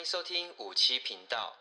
欢迎收听五七频道。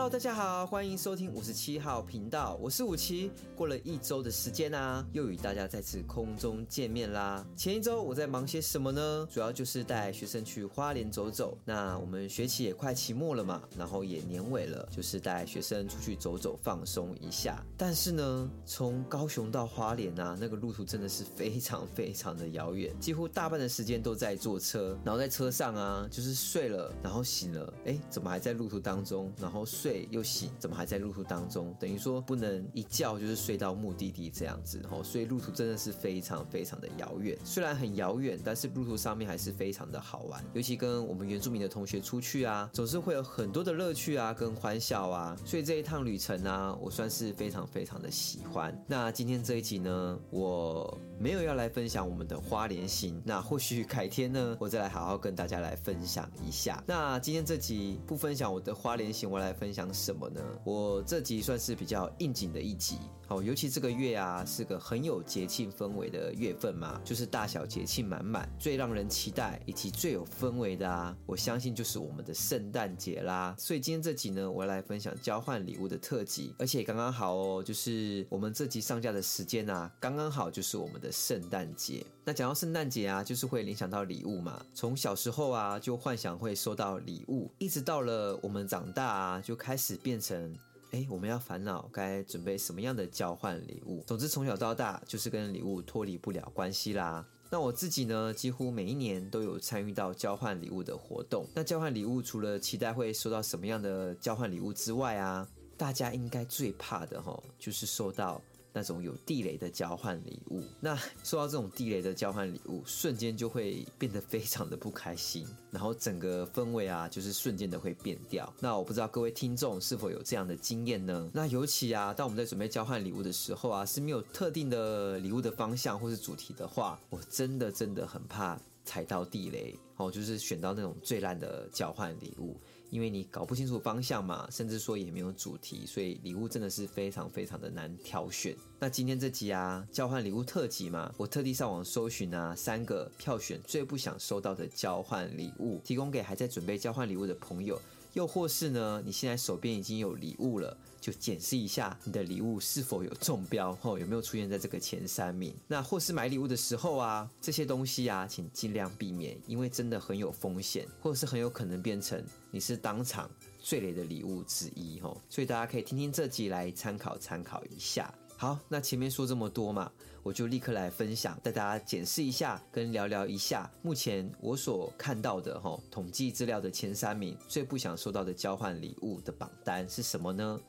Hello，大家好，欢迎收听五十七号频道，我是五七。过了一周的时间啊，又与大家再次空中见面啦。前一周我在忙些什么呢？主要就是带学生去花莲走走。那我们学期也快期末了嘛，然后也年尾了，就是带学生出去走走，放松一下。但是呢，从高雄到花莲啊，那个路途真的是非常非常的遥远，几乎大半的时间都在坐车，然后在车上啊，就是睡了，然后醒了，哎，怎么还在路途当中？然后。睡又醒，怎么还在路途当中？等于说不能一觉就是睡到目的地这样子，吼，所以路途真的是非常非常的遥远。虽然很遥远，但是路途上面还是非常的好玩。尤其跟我们原住民的同学出去啊，总是会有很多的乐趣啊，跟欢笑啊。所以这一趟旅程啊，我算是非常非常的喜欢。那今天这一集呢，我没有要来分享我们的花莲行，那或许改天呢，我再来好好跟大家来分享一下。那今天这集不分享我的花莲行，我来分。享讲什么呢？我这集算是比较应景的一集，好，尤其这个月啊，是个很有节庆氛围的月份嘛，就是大小节庆满满，最让人期待以及最有氛围的啊，我相信就是我们的圣诞节啦。所以今天这集呢，我要来分享交换礼物的特辑，而且刚刚好哦，就是我们这集上架的时间啊，刚刚好就是我们的圣诞节。那讲到圣诞节啊，就是会联想到礼物嘛，从小时候啊就幻想会收到礼物，一直到了我们长大啊就。开开始变成，哎，我们要烦恼该准备什么样的交换礼物。总之，从小到大就是跟礼物脱离不了关系啦。那我自己呢，几乎每一年都有参与到交换礼物的活动。那交换礼物除了期待会收到什么样的交换礼物之外啊，大家应该最怕的吼，就是收到。那种有地雷的交换礼物，那收到这种地雷的交换礼物，瞬间就会变得非常的不开心，然后整个氛围啊，就是瞬间的会变掉。那我不知道各位听众是否有这样的经验呢？那尤其啊，当我们在准备交换礼物的时候啊，是没有特定的礼物的方向或是主题的话，我真的真的很怕踩到地雷哦，就是选到那种最烂的交换礼物。因为你搞不清楚方向嘛，甚至说也没有主题，所以礼物真的是非常非常的难挑选。那今天这集啊，交换礼物特辑嘛，我特地上网搜寻啊，三个票选最不想收到的交换礼物，提供给还在准备交换礼物的朋友。又或是呢，你现在手边已经有礼物了，就检视一下你的礼物是否有中标，吼，有没有出现在这个前三名。那或是买礼物的时候啊，这些东西啊，请尽量避免，因为真的很有风险，或是很有可能变成你是当场最雷的礼物之一，吼。所以大家可以听听这集来参考参考一下。好，那前面说这么多嘛，我就立刻来分享，带大家检视一下，跟聊聊一下目前我所看到的哈统计资料的前三名最不想收到的交换礼物的榜单是什么呢？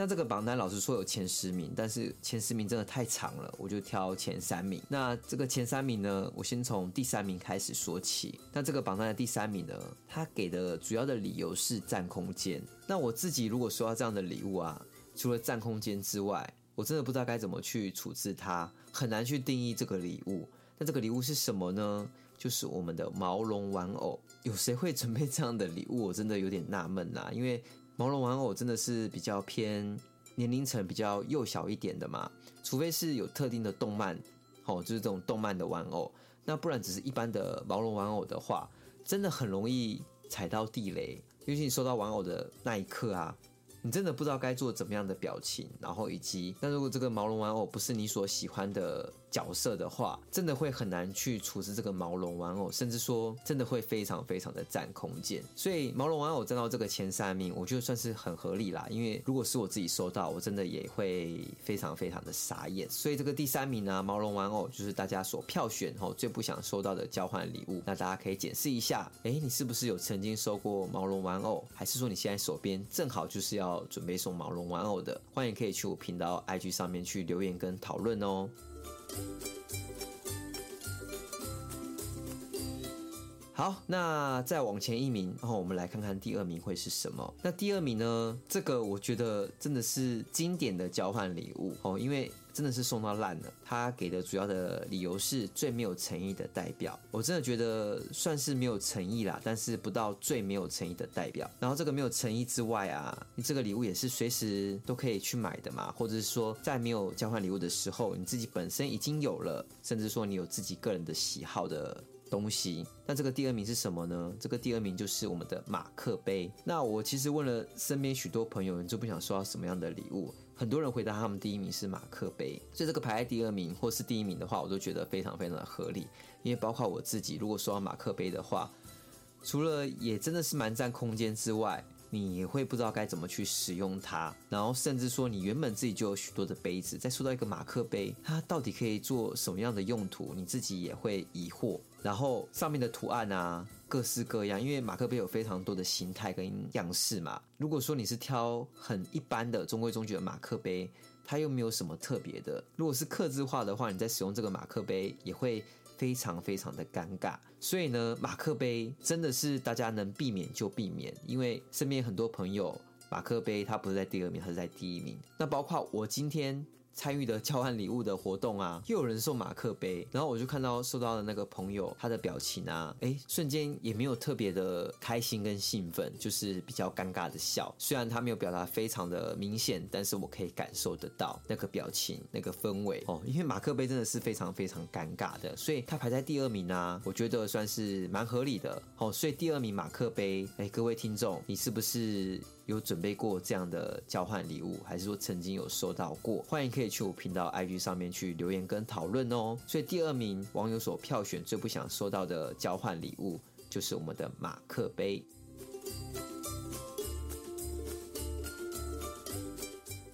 那这个榜单老实说有前十名，但是前十名真的太长了，我就挑前三名。那这个前三名呢，我先从第三名开始说起。那这个榜单的第三名呢，他给的主要的理由是占空间。那我自己如果收到这样的礼物啊，除了占空间之外，我真的不知道该怎么去处置它，很难去定义这个礼物。那这个礼物是什么呢？就是我们的毛绒玩偶。有谁会准备这样的礼物？我真的有点纳闷呐，因为。毛绒玩偶真的是比较偏年龄层比较幼小一点的嘛，除非是有特定的动漫，哦，就是这种动漫的玩偶，那不然只是一般的毛绒玩偶的话，真的很容易踩到地雷，尤其你收到玩偶的那一刻啊。你真的不知道该做怎么样的表情，然后以及，那如果这个毛绒玩偶不是你所喜欢的角色的话，真的会很难去处置这个毛绒玩偶，甚至说真的会非常非常的占空间。所以毛绒玩偶占到这个前三名，我觉得算是很合理啦。因为如果是我自己收到，我真的也会非常非常的傻眼。所以这个第三名呢，毛绒玩偶就是大家所票选后最不想收到的交换礼物。那大家可以检视一下，哎，你是不是有曾经收过毛绒玩偶，还是说你现在手边正好就是要。准备送毛绒玩偶的，欢迎可以去我频道 IG 上面去留言跟讨论哦。好，那再往前一名，然后我们来看看第二名会是什么。那第二名呢？这个我觉得真的是经典的交换礼物哦，因为。真的是送到烂了。他给的主要的理由是最没有诚意的代表。我真的觉得算是没有诚意啦，但是不到最没有诚意的代表。然后这个没有诚意之外啊，你这个礼物也是随时都可以去买的嘛，或者是说在没有交换礼物的时候，你自己本身已经有了，甚至说你有自己个人的喜好的东西。那这个第二名是什么呢？这个第二名就是我们的马克杯。那我其实问了身边许多朋友，你就不想收到什么样的礼物？很多人回答他们第一名是马克杯，所以这个排在第二名或是第一名的话，我都觉得非常非常的合理。因为包括我自己，如果收到马克杯的话，除了也真的是蛮占空间之外，你也会不知道该怎么去使用它。然后甚至说，你原本自己就有许多的杯子，再说到一个马克杯，它到底可以做什么样的用途？你自己也会疑惑。然后上面的图案啊，各式各样，因为马克杯有非常多的形态跟样式嘛。如果说你是挑很一般的中规中矩的马克杯，它又没有什么特别的。如果是刻字化的话，你在使用这个马克杯也会非常非常的尴尬。所以呢，马克杯真的是大家能避免就避免，因为身边很多朋友马克杯他不是在第二名，他是在第一名。那包括我今天。参与的交换礼物的活动啊，又有人送马克杯，然后我就看到收到的那个朋友他的表情啊，哎，瞬间也没有特别的开心跟兴奋，就是比较尴尬的笑。虽然他没有表达非常的明显，但是我可以感受得到那个表情、那个氛围哦。因为马克杯真的是非常非常尴尬的，所以他排在第二名啊，我觉得算是蛮合理的哦。所以第二名马克杯，哎，各位听众，你是不是？有准备过这样的交换礼物，还是说曾经有收到过？欢迎可以去频道 IG 上面去留言跟讨论哦。所以第二名网友所票选最不想收到的交换礼物，就是我们的马克杯。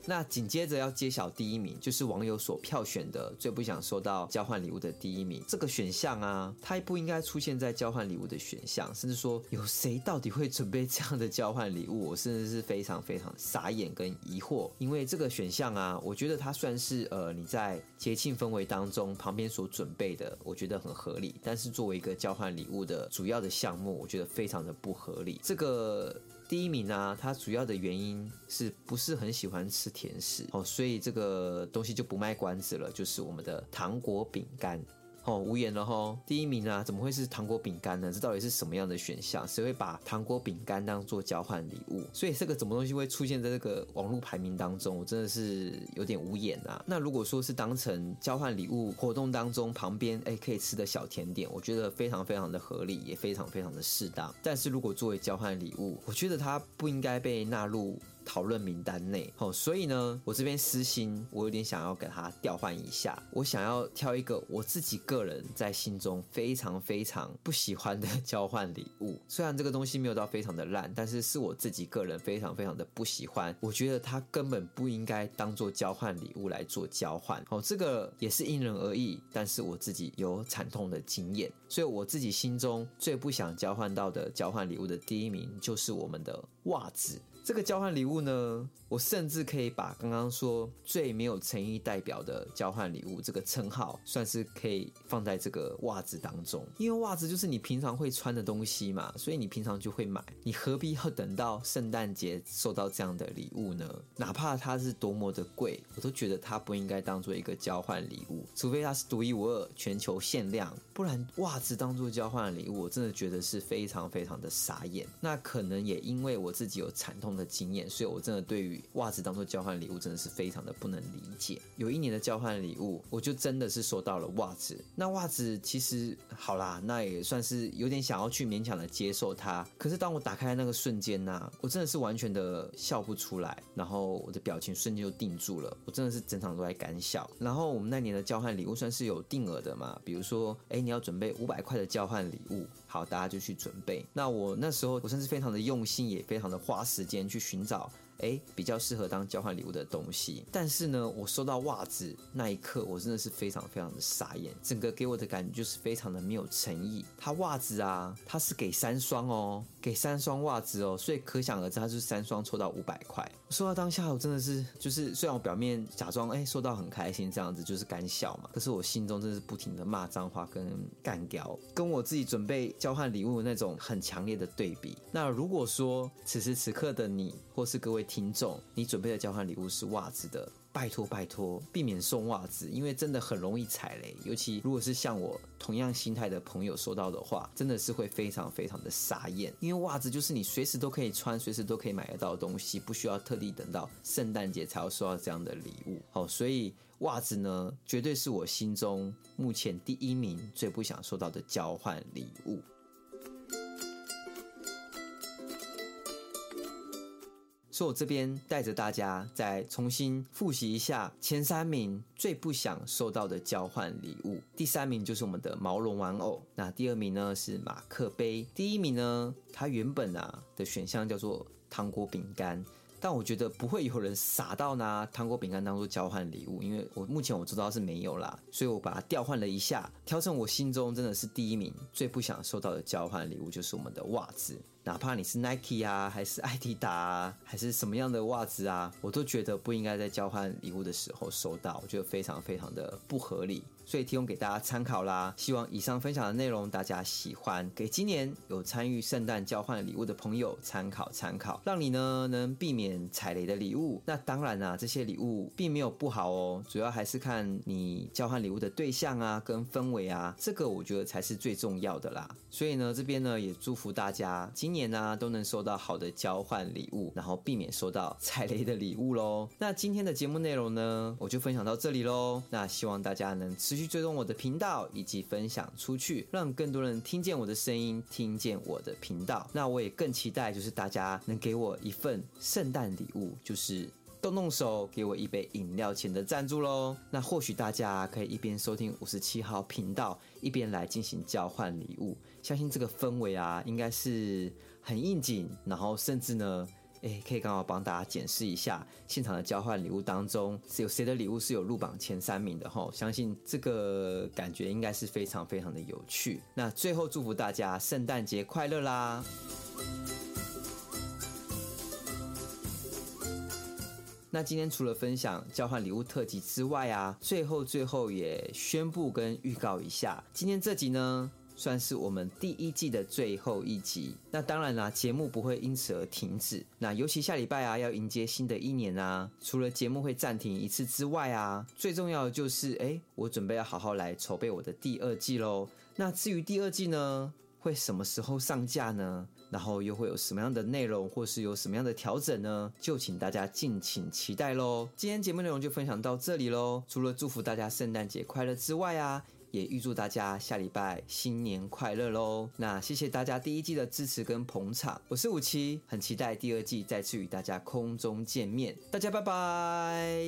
那紧接着要揭晓第一名，就是网友所票选的最不想收到交换礼物的第一名。这个选项啊，它不应该出现在交换礼物的选项，甚至说有谁到底会准备这样的交换礼物？我甚至是非常非常傻眼跟疑惑。因为这个选项啊，我觉得它算是呃你在节庆氛围当中旁边所准备的，我觉得很合理。但是作为一个交换礼物的主要的项目，我觉得非常的不合理。这个。第一名呢，它主要的原因是不是很喜欢吃甜食哦，所以这个东西就不卖关子了，就是我们的糖果饼干。哦，无言了哈。第一名啊，怎么会是糖果饼干呢？这到底是什么样的选项？谁会把糖果饼干当做交换礼物？所以这个什么东西会出现在这个网络排名当中？我真的是有点无言啊。那如果说是当成交换礼物活动当中旁边哎可以吃的小甜点，我觉得非常非常的合理，也非常非常的适当。但是如果作为交换礼物，我觉得它不应该被纳入。讨论名单内，好，所以呢，我这边私心，我有点想要给他调换一下，我想要挑一个我自己个人在心中非常非常不喜欢的交换礼物。虽然这个东西没有到非常的烂，但是是我自己个人非常非常的不喜欢。我觉得它根本不应该当做交换礼物来做交换。好，这个也是因人而异，但是我自己有惨痛的经验，所以我自己心中最不想交换到的交换礼物的第一名就是我们的袜子。这个交换礼物呢，我甚至可以把刚刚说最没有诚意代表的交换礼物这个称号，算是可以放在这个袜子当中，因为袜子就是你平常会穿的东西嘛，所以你平常就会买，你何必要等到圣诞节收到这样的礼物呢？哪怕它是多么的贵，我都觉得它不应该当做一个交换礼物，除非它是独一无二、全球限量，不然袜子当做交换礼物，我真的觉得是非常非常的傻眼。那可能也因为我自己有惨痛的经验，所以我真的对于袜子当做交换礼物真的是非常的不能理解。有一年的交换礼物，我就真的是收到了袜子。那袜子其实好啦，那也算是有点想要去勉强的接受它。可是当我打开那个瞬间呢、啊，我真的是完全的笑不出来，然后我的表情瞬间就定住了。我真的是整场都在干笑。然后我们那年的交换礼物算是有定额的嘛，比如说，哎，你要准备五百块的交换礼物，好，大家就去准备。那我那时候我甚至非常的用心，也非常的花时间去寻找哎，比较适合当交换礼物的东西。但是呢，我收到袜子那一刻，我真的是非常非常的傻眼，整个给我的感觉就是非常的没有诚意。他袜子啊，他是给三双哦，给三双袜子哦，所以可想而知，他是三双抽到五百块。收到当下，我真的是就是，虽然我表面假装哎收到很开心这样子，就是干笑嘛，可是我心中真的是不停的骂脏话跟干掉，跟我自己准备交换礼物的那种很强烈的对比。那如果说此时此刻的你，或是各位听众，你准备的交换礼物是袜子的，拜托拜托，避免送袜子，因为真的很容易踩雷。尤其如果是像我同样心态的朋友收到的话，真的是会非常非常的傻眼。因为袜子就是你随时都可以穿，随时都可以买得到的东西，不需要特地等到圣诞节才要收到这样的礼物。好，所以袜子呢，绝对是我心中目前第一名最不想收到的交换礼物。所以我这边带着大家再重新复习一下前三名最不想收到的交换礼物。第三名就是我们的毛绒玩偶，那第二名呢是马克杯，第一名呢它原本啊的选项叫做糖果饼干。但我觉得不会有人傻到拿糖果饼干当做交换礼物，因为我目前我知道是没有啦，所以我把它调换了一下，调成我心中真的是第一名最不想收到的交换礼物，就是我们的袜子。哪怕你是 Nike 啊，还是爱迪达，还是什么样的袜子啊，我都觉得不应该在交换礼物的时候收到，我觉得非常非常的不合理。所以提供给大家参考啦，希望以上分享的内容大家喜欢，给今年有参与圣诞交换礼物的朋友参考参考，让你呢能避免踩雷的礼物。那当然啊，这些礼物并没有不好哦，主要还是看你交换礼物的对象啊跟氛围啊，这个我觉得才是最重要的啦。所以呢，这边呢也祝福大家今年呢、都能收到好的交换礼物，然后避免收到踩雷的礼物喽。那今天的节目内容呢，我就分享到这里喽。那希望大家能续追踪我的频道，以及分享出去，让更多人听见我的声音，听见我的频道。那我也更期待，就是大家能给我一份圣诞礼物，就是动动手给我一杯饮料钱的赞助喽。那或许大家可以一边收听五十七号频道，一边来进行交换礼物。相信这个氛围啊，应该是很应景，然后甚至呢。诶，可以刚好帮大家检视一下现场的交换礼物当中，有谁的礼物是有入榜前三名的吼，相信这个感觉应该是非常非常的有趣。那最后祝福大家圣诞节快乐啦！那今天除了分享交换礼物特辑之外啊，最后最后也宣布跟预告一下，今天这集呢。算是我们第一季的最后一集。那当然啦，节目不会因此而停止。那尤其下礼拜啊，要迎接新的一年啊，除了节目会暂停一次之外啊，最重要的就是，哎，我准备要好好来筹备我的第二季喽。那至于第二季呢，会什么时候上架呢？然后又会有什么样的内容，或是有什么样的调整呢？就请大家敬请期待喽。今天节目内容就分享到这里喽。除了祝福大家圣诞节快乐之外啊。也预祝大家下礼拜新年快乐喽！那谢谢大家第一季的支持跟捧场，我是五七，很期待第二季再次与大家空中见面，大家拜拜。